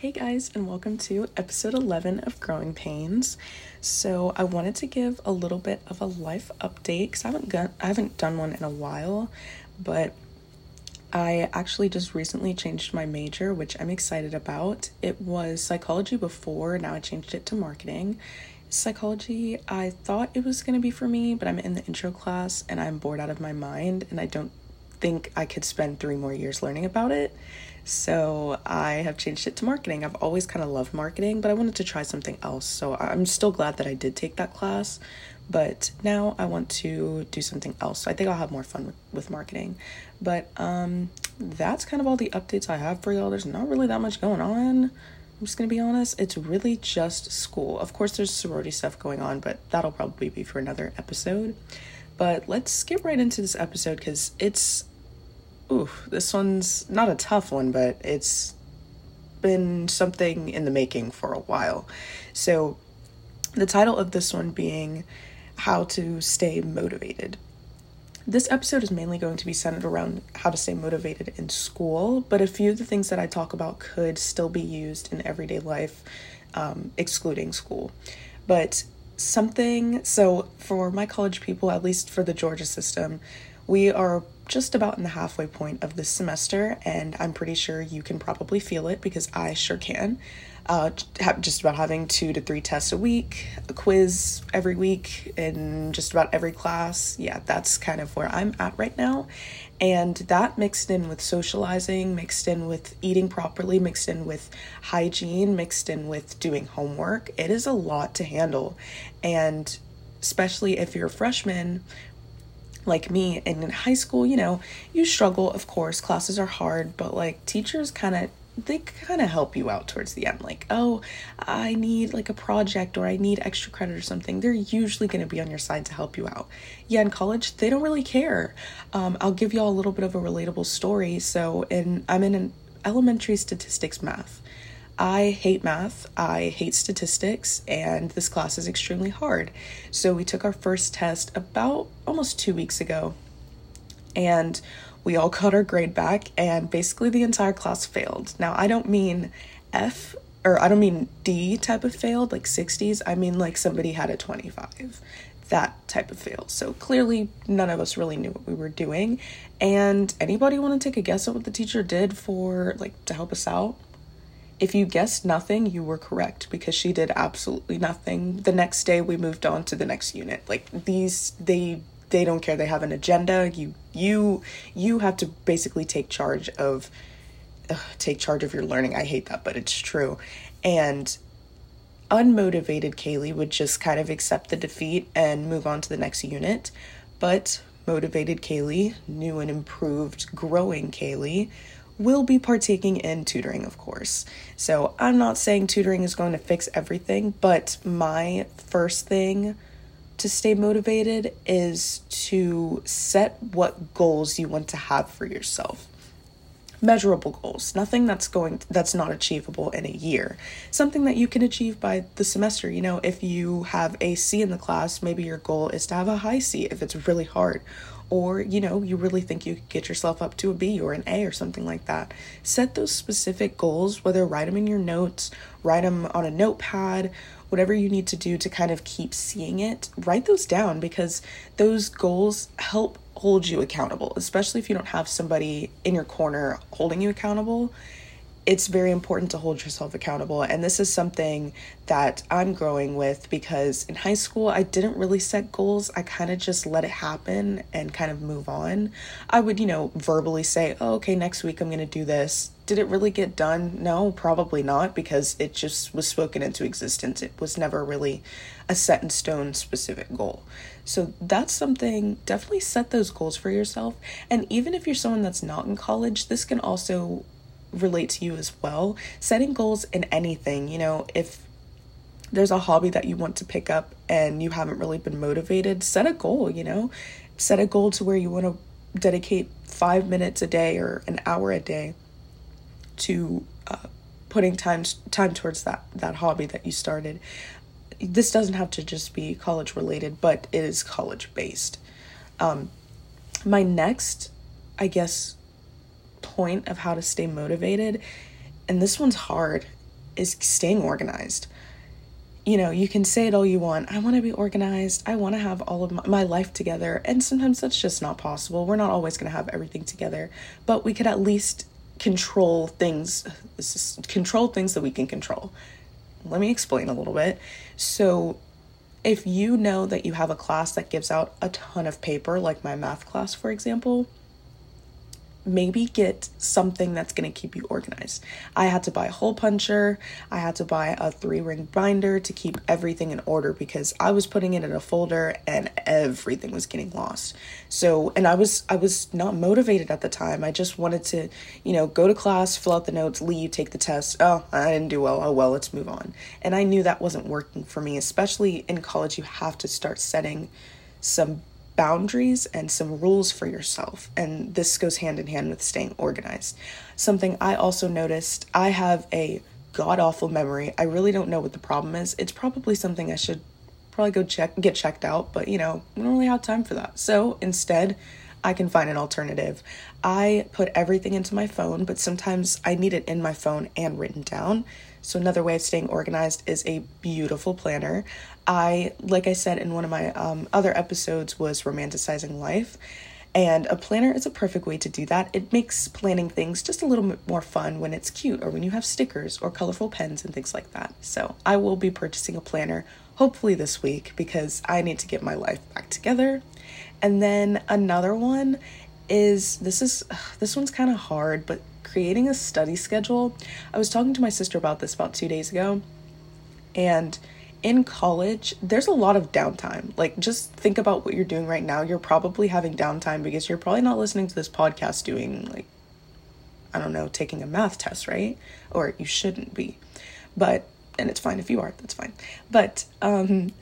Hey guys, and welcome to episode 11 of Growing Pains. So, I wanted to give a little bit of a life update because I haven't I haven't done one in a while, but I actually just recently changed my major, which I'm excited about. It was psychology before, now I changed it to marketing. Psychology, I thought it was going to be for me, but I'm in the intro class and I'm bored out of my mind, and I don't think I could spend three more years learning about it. So I have changed it to marketing. I've always kind of loved marketing, but I wanted to try something else. So I'm still glad that I did take that class, but now I want to do something else. I think I'll have more fun with, marketing. But um, that's kind of all the updates I have for y'all. There's not really that much going on. I'm just gonna be honest, it's really just school. Of course, there's sorority stuff going on, but that'll probably be for another episode. But let's get right into this episode because it's oof, this one's not a tough one, but it's been something in the making for a while. So, the title of this one being How to Stay Motivated. This episode is mainly going to be centered around how to stay motivated in school, but a few of the things that I talk about could still be used in everyday life, um, excluding school. But something, so for my college people, at least for the Georgia system, we are just about in the halfway point of this semester, and I'm pretty sure you can probably feel it because I sure can. Uh, just about having two to three tests a week, a quiz every week in just about every class. Yeah, that's kind of where I'm at right now. And that mixed in with socializing, mixed in with eating properly, mixed in with hygiene, mixed in with doing homework, it is a lot to handle. And especially if you're a freshman like me and in high school, you know, you struggle, of course, classes are hard, but like teachers kind of they kind of help you out towards the end like oh i need like a project or i need extra credit or something. They're usually going to be on your side to help you out. Yeah in college they don't really care. Um, i'll give you all a little bit of a relatable story. So in i'm in an elementary statistics math I hate math, I hate statistics, and this class is extremely hard. So we took our first test about almost two weeks ago, and we all got our grade back, and basically the entire class failed. Now, I don't mean F or I don't mean D type of failed, like 60s. I mean like somebody had a 25. That type of fail. So clearly, none of us really knew what we were doing. And anybody want to take a guess at what the teacher did for, like, to help us out? If you guessed nothing, you were correct because she did absolutely nothing. The next day we moved on to the next unit. Like these they they don't care. They have an agenda. You you you have to basically take charge of ugh, take charge of your learning. I hate that, but it's true. And unmotivated Kaylee would just kind of accept the defeat and move on to the next unit. But motivated Kaylee, new and improved, growing Kaylee, will be partaking in tutoring, of course. So I'm not saying tutoring is going to fix everything, but my first thing to stay motivated is to set what goals you want to have for yourself. Measurable goals. Nothing that's going that's not achievable in a year. Something that you can achieve by the semester. You know if you have a c in the class maybe your goal is to have a high c if it's really hard or you know you really think you could get yourself up to a B or an A or something like that. Set those specific goals, whether write them in your notes, write them on a notepad, whatever you need to do to kind of keep seeing it. Write those down because those goals help hold you accountable, especially if you don't have somebody in your corner holding you accountable it's very important to hold yourself accountable. And this is something that I'm growing with because in high school, I didn't really set goals. I kind of just let it happen and kind of move on. I would, you know, verbally say, oh, okay, next week I'm going to do this. Did it really get done? No, probably not because it just was spoken into existence. It was never really a set in stone specific goal. So that's something, definitely set those goals for yourself. And even if you're someone that's not in college, this can also relate to you as well. Setting goals in anything, you know, if there's a hobby that you want to pick up and you haven't really been motivated, set a goal, you know. Set a goal to where you want to dedicate five minutes a day or an hour a day to uh, putting time time towards that that hobby that you started. This doesn't have to just be college related, but it is college based. Um, my next, I guess, point of how to stay motivated, and this one's hard, is staying organized. You know, you can say it all you want. I want to be organized. I want to have all of my, my life together. And sometimes that's just not possible. We're not always going to have everything together, but we could at least control things control things that we can control. Let me explain a little bit. So, if you know that you have a class that gives out a ton of paper, like my math class, for example, maybe get something that's going to keep you organized. I had to buy a hole puncher, I had to buy a three ring binder to keep everything in order because I was putting it in a folder and everything was getting lost. So, and I was I was not motivated at the time. I just wanted to, you know, go to class, fill out the notes, leave, take the test. Oh, I didn't do well. Oh well, let's move on. And I knew that wasn't working for me, especially in college you have to start setting some boundaries and some rules for yourself. And this goes hand in hand with staying organized. Something I also noticed I have a god awful memory. I really don't know what the problem is. It's probably something I should probably go check get checked out, but you know, we don't really have time for that. So instead, I can find an alternative. I put everything into my phone, but sometimes I need it in my phone and written down. So, another way of staying organized is a beautiful planner. I, like I said in one of my um, other episodes, was romanticizing life. And a planner is a perfect way to do that. It makes planning things just a little bit more fun when it's cute or when you have stickers or colorful pens and things like that. So, I will be purchasing a planner hopefully this week because I need to get my life back together. And then another one is this is this one's kind of hard, but creating a study schedule. I was talking to my sister about this about 2 days ago. And in college, there's a lot of downtime. Like, just think about what you're doing right now. You're probably having downtime because you're probably not listening to this podcast doing, like, I don't know, taking a math test, right? Or you shouldn't be. But, and it's fine if you are, that's fine. But, um,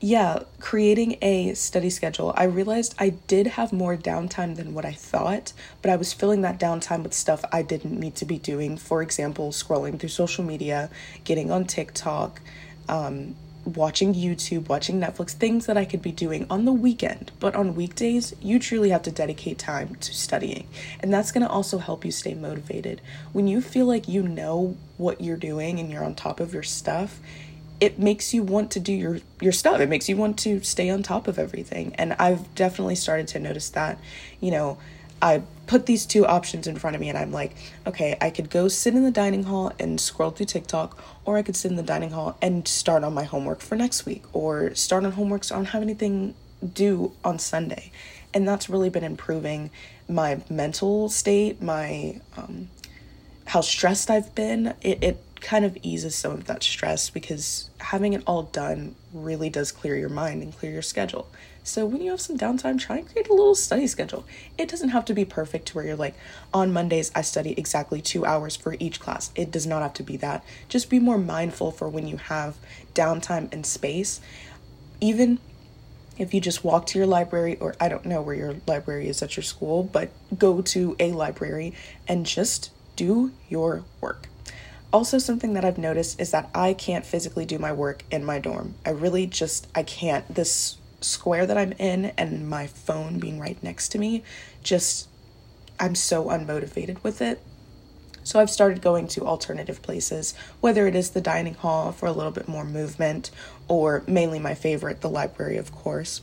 yeah, creating a study schedule, I realized I did have more downtime than what I thought, but I was filling that downtime with stuff I didn't need to be doing. For example, scrolling through social media, getting on TikTok, um, watching YouTube, watching Netflix, things that I could be doing on the weekend. But on weekdays, you truly have to dedicate time to studying. And that's going to also help you stay motivated. When you feel like you know what you're doing and you're on top of your stuff, it makes you want to do your your stuff. It makes you want to stay on top of everything. And i've definitely started to notice that you know i put these two options in front of me and i'm like okay i could go sit in the dining hall and scroll through tiktok or i could sit in the dining hall and start on my homework for next week or start on homework so i don't have anything due on sunday. And that's really been improving my mental state my um, how stressed i've been. It, it kind of eases some of that stress because having it all done really does clear your mind and clear your schedule. So when you have some downtime, try and create a little study schedule. It doesn't have to be perfect to where you're like, on Mondays, I study exactly two hours for each class. It does not have to be that. Just be more mindful for when you have downtime and space. Even if you just walk to your library, or I don't know where your library is at your school, but go to a library and just do your work also something that i've noticed is that i can't physically do my work in my dorm. I really just i can't. This square that i'm in and my phone being right next to me just i'm so unmotivated with it. So i've started going to alternative places whether it is the dining hall for a little bit more movement or mainly my favorite the library of course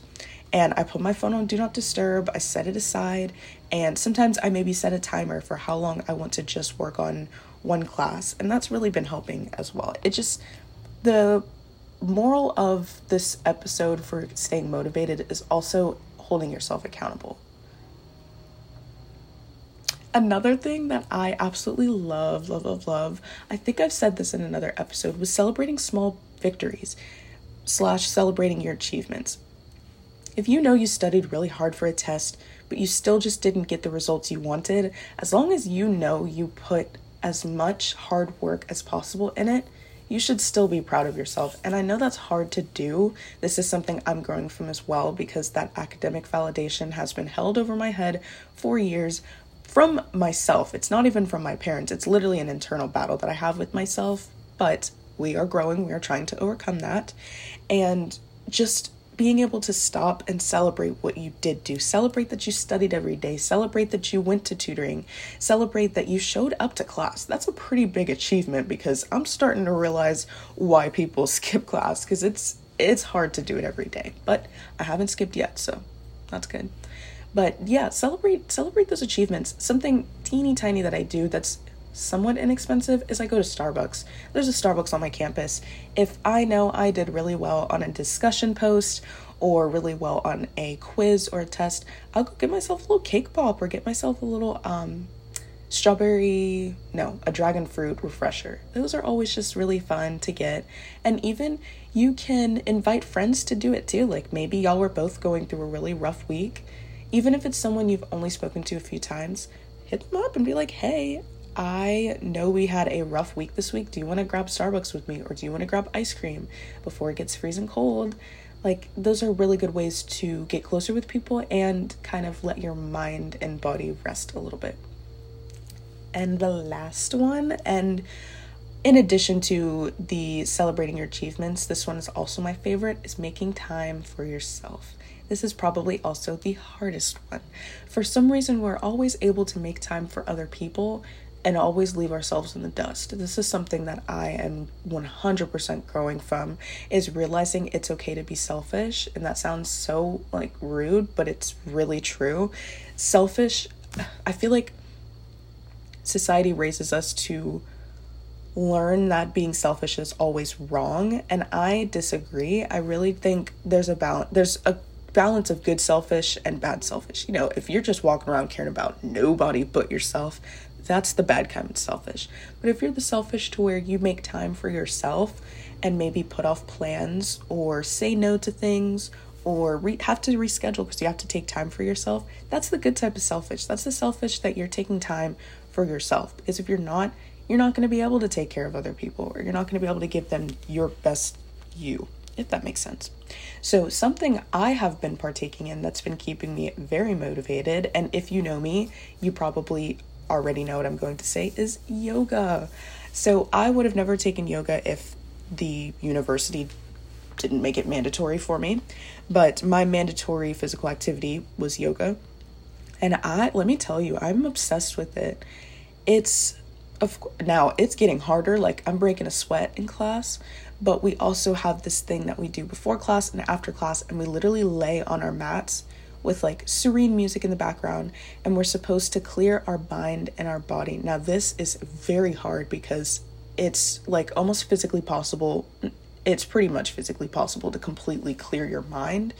and I put my phone on do not disturb, I set it aside, and sometimes I maybe set a timer for how long I want to just work on one class, and that's really been helping as well. It just, the moral of this episode for staying motivated is also holding yourself accountable. Another thing that I absolutely love, love, love, love, I think I've said this in another episode, was celebrating small victories slash celebrating your achievements. If you know you studied really hard for a test, but you still just didn't get the results you wanted, as long as you know you put as much hard work as possible in it, you should still be proud of yourself. And I know that's hard to do. This is something I'm growing from as well because that academic validation has been held over my head for years from myself. It's not even from my parents, it's literally an internal battle that I have with myself. But we are growing, we are trying to overcome that. And just being able to stop and celebrate what you did do. Celebrate that you studied every day. Celebrate that you went to tutoring. Celebrate that you showed up to class. That's a pretty big achievement because I'm starting to realize why people skip class because it's it's hard to do it every day. But I haven't skipped yet, so that's good. But yeah, celebrate celebrate those achievements. Something teeny tiny that I do that's somewhat inexpensive is I go to Starbucks. There's a Starbucks on my campus. If I know I did really well on a discussion post or really well on a quiz or a test, I'll go get myself a little cake pop or get myself a little um strawberry no a dragon fruit refresher those are always just really fun to get and even you can invite friends to do it too like maybe y'all were both going through a really rough week even if it's someone you've only spoken to a few times hit them up and be like hey I know we had a rough week this week. Do you want to grab Starbucks with me or do you want to grab ice cream before it gets freezing cold? Like, those are really good ways to get closer with people and kind of let your mind and body rest a little bit. And the last one, and in addition to the celebrating your achievements, this one is also my favorite, is making time for yourself. This is probably also the hardest one. For some reason, we're always able to make time for other people, and always leave ourselves in the dust. This is something that I am 100% growing from is realizing it's okay to be selfish and that sounds so like rude, but it's really true. Selfish I feel like society raises us to learn that being selfish is always wrong and I disagree. I really think there's a balance there's a balance of good selfish and bad selfish. You know, if you're just walking around caring about nobody but yourself, that's the bad kind of selfish. But if you're the selfish to where you make time for yourself and maybe put off plans or say no to things or re- have to reschedule because you have to take time for yourself, that's the good type of selfish. That's the selfish that you're taking time for yourself. Because if you're not, you're not going to be able to take care of other people or you're not going to be able to give them your best you, if that makes sense. So, something I have been partaking in that's been keeping me very motivated, and if you know me, you probably already know what I'm going to say, is yoga. So I would have never taken yoga if the university didn't make it mandatory for me. But my mandatory physical activity was yoga. And I let me tell you, I'm obsessed with it. It's of now it's getting harder like I'm breaking a sweat in class, but we also have this thing that we do before class and after class and we literally lay on our mats with like serene music in the background, and we're supposed to clear our mind and our body. Now, this is very hard because it's like almost physically possible. It's pretty much physically possible to completely clear your mind,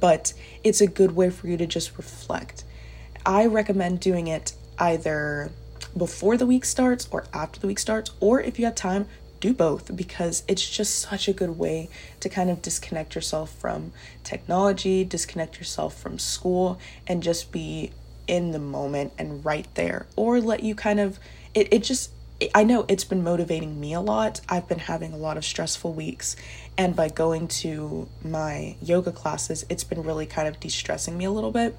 but it's a good way for you to just reflect. I recommend doing it either before the week starts or after the week starts, or if you have time, do both because it's just such a good way to kind of disconnect yourself from technology, disconnect yourself from school, and just be in the moment and right there. Or let you kind of, it, it just, I know it's been motivating me a lot. I've been having a lot of stressful weeks, and by going to my yoga classes, it's been really kind of de stressing me a little bit.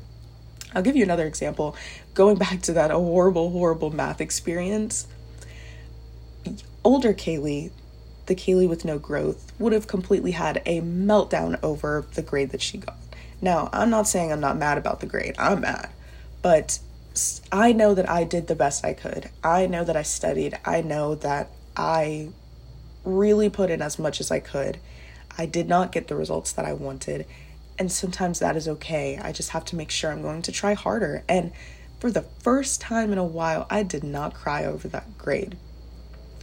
I'll give you another example. Going back to that horrible, horrible math experience, older Kaylee, the Kaylee with no growth, would have completely had a meltdown over the grade that she got. Now, I'm not saying I'm not mad about the grade, I'm mad, but I know that I did the best I could. I know that I studied. I know that I really put in as much as I could. I did not get the results that I wanted, and sometimes that is okay. I just have to make sure I'm going to try harder. And for the first time in a while, I did not cry over that grade.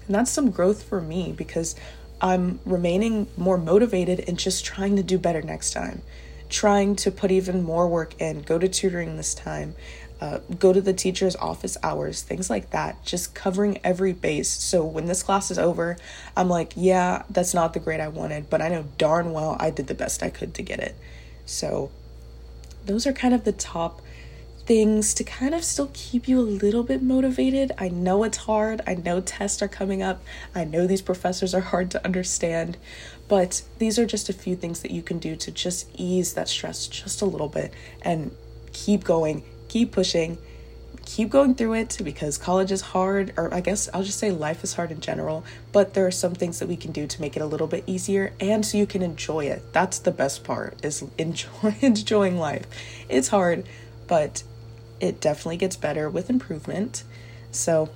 And that's some growth for me because I'm remaining more motivated and just trying to do better next time. Trying to put even more work in, go to tutoring this time, uh, go to the teacher's office hours, things like that. Just covering every base. So when this class is over, I'm like, yeah, that's not the grade I wanted, but I know darn well I did the best I could to get it. So those are kind of the top things to kind of still keep you a little bit motivated. I know it's hard. I know tests are coming up. I know these professors are hard to understand, but these are just a few things that you can do to just ease that stress just a little bit and keep going, keep pushing, keep going through it because college is hard, or I guess I'll just say life is hard in general, but there are some things that we can do to make it a little bit easier and so you can enjoy it. That's the best part is enjoy enjoying life. It's hard, but it definitely gets better with improvement. So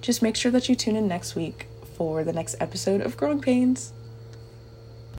just make sure that you tune in next week for the next episode of Growing Pains.